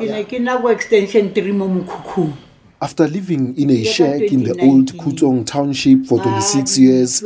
After living in a shack in the old Khutsong township for 26 Ah, years,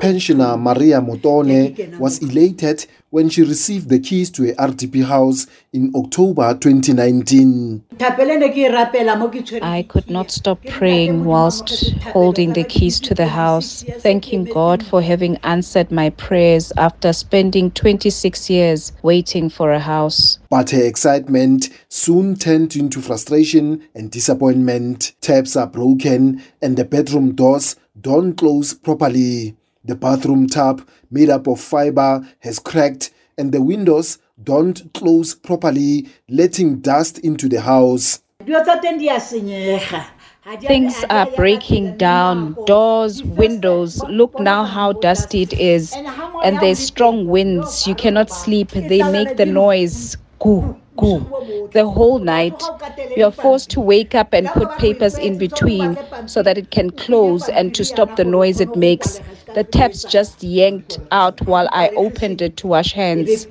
pensioner Maria Yeah, Motone was elated when she received the keys to a RDP house in October 2019. thapele ne ke e rapela mo ke tshwere I could not stop praying whilst Modimo, ke thapela holding the keys to the house, thanking God for having answered my prayers after spending 26 years waiting for a house. But her excitement soon turned into frustration and disappointment. Taps are broken and the bedroom doors don't close properly. The bathroom tap, made up of fiber, has cracked and the windows don't close properly, letting dust into the house. Things are breaking down. Doors, windows. Look now how dusty it is. And there's strong winds. You cannot sleep. They make the noise. Goo, goo. The whole night. You're forced to wake up and put papers in between so that it can close and to stop the noise it makes. The taps just yanked out while I opened it to wash hands.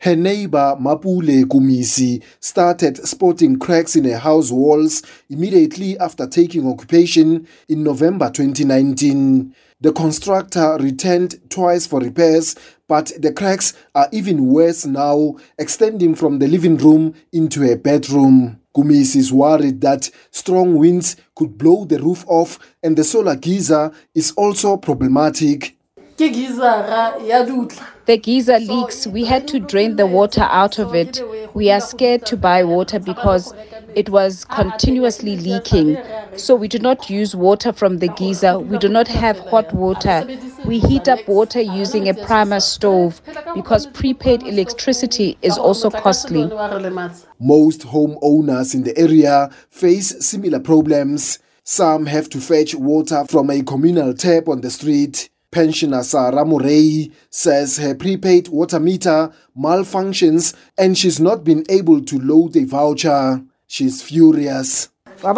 Her neighbor Mapule Kumisi started spotting cracks in her house walls immediately after taking occupation in November 2019. The constructor returned twice for repairs, but the cracks are even worse now, extending from the living room into her bedroom. Kumisi is worried that strong winds could blow the roof off, and the solar geyser is also problematic. Ke geyser-a ya dutla The geyser leaks. We had to drain the water out of it. We are scared to buy water because it was continuously leaking. So we do not use water from the geyser. We do not have hot water. We heat up water using a primus stove because prepaid electricity is also costly. Motlakase o ne wa re lematsa. Most homeowners in the area face similar problems. Some have to fetch water from a communal tap on the street. Pensioner Sarah Murray says her prepaid water meter malfunctions and she's not been able to load a voucher. She's furious. wa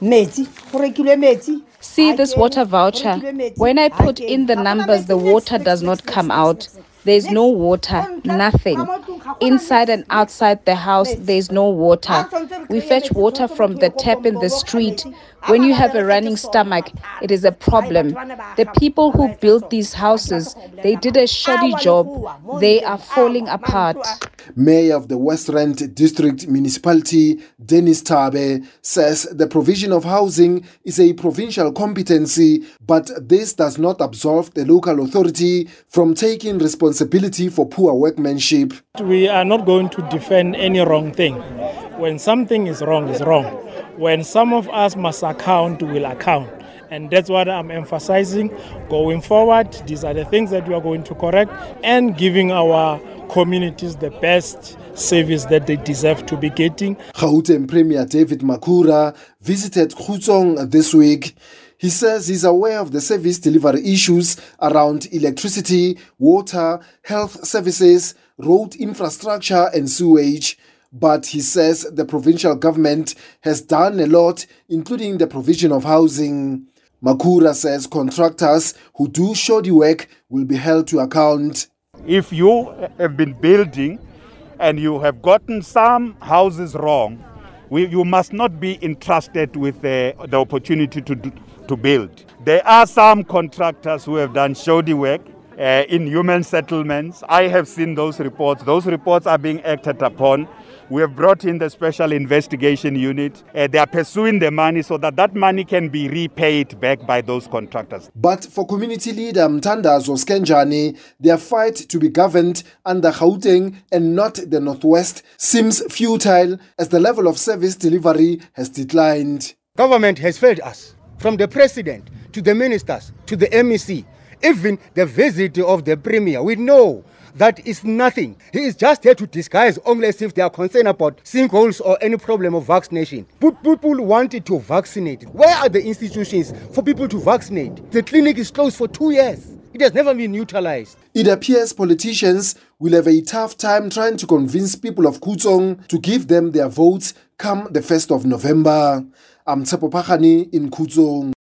metsi go rekilwe metsi See this water voucher? When I put in the numbers, the water does not come out. next, next. There's no water, nothing. Ka mo tlung ga gona Inside and outside the house, there's no water. Tshwantse re We fetch water from the tap in the street. When you have a running stomach, it is a problem. batho ba ne ba The people who built these houses, they did a shoddy job. They are falling apart. Mayor of the West Rand District Municipality, Dennis Thabe, says the provision of housing is a provincial competency, but this does not absolve the local authority from taking responsibility for poor workmanship. We are not going to defend any wrong thing. When something is wrong, is wrong. When some of us must account, we'll account. And that's what I'm emphasizing going forward. These are the things that we are going to correct and giving our communities the best service that they deserve to be getting. Gauteng Premier David Makhura visited Khutsong this week. He says he's aware of the service delivery issues around electricity, water, health services, road infrastructure, and sewage. But he says the provincial government has done a lot, including the provision of housing. Makhura says contractors who do shoddy work will be held to account. if you have been building and you have gotten some houses wrong, we, you must not be entrusted with the, the opportunity to, do, to build. There are some contractors who have done shoddy work uh, in human settlements. I have seen those reports. Those reports are being acted upon. We have brought in the special investigation unit. Uh, they are pursuing the money so that that money can be repaid back by those contractors. But for community leader Mtandazo Skenjani, their fight to be governed under Gauteng and not the Northwest seems futile as the level of service delivery has declined. Government has failed us. From the president to the ministers to the MEC, even the visit of the premier, we know that is nothing. He is just here to disguise only as if they are concerned about sinkholes or any problem of vaccination. But people wanted to vaccinate. Where are the institutions for people to vaccinate? The clinic is closed for two years. It has never been neutralized. It appears politicians will have a tough time trying to convince people of Khutsong to give them their votes come the 1st of November. I'm Tshepo in Khutsong.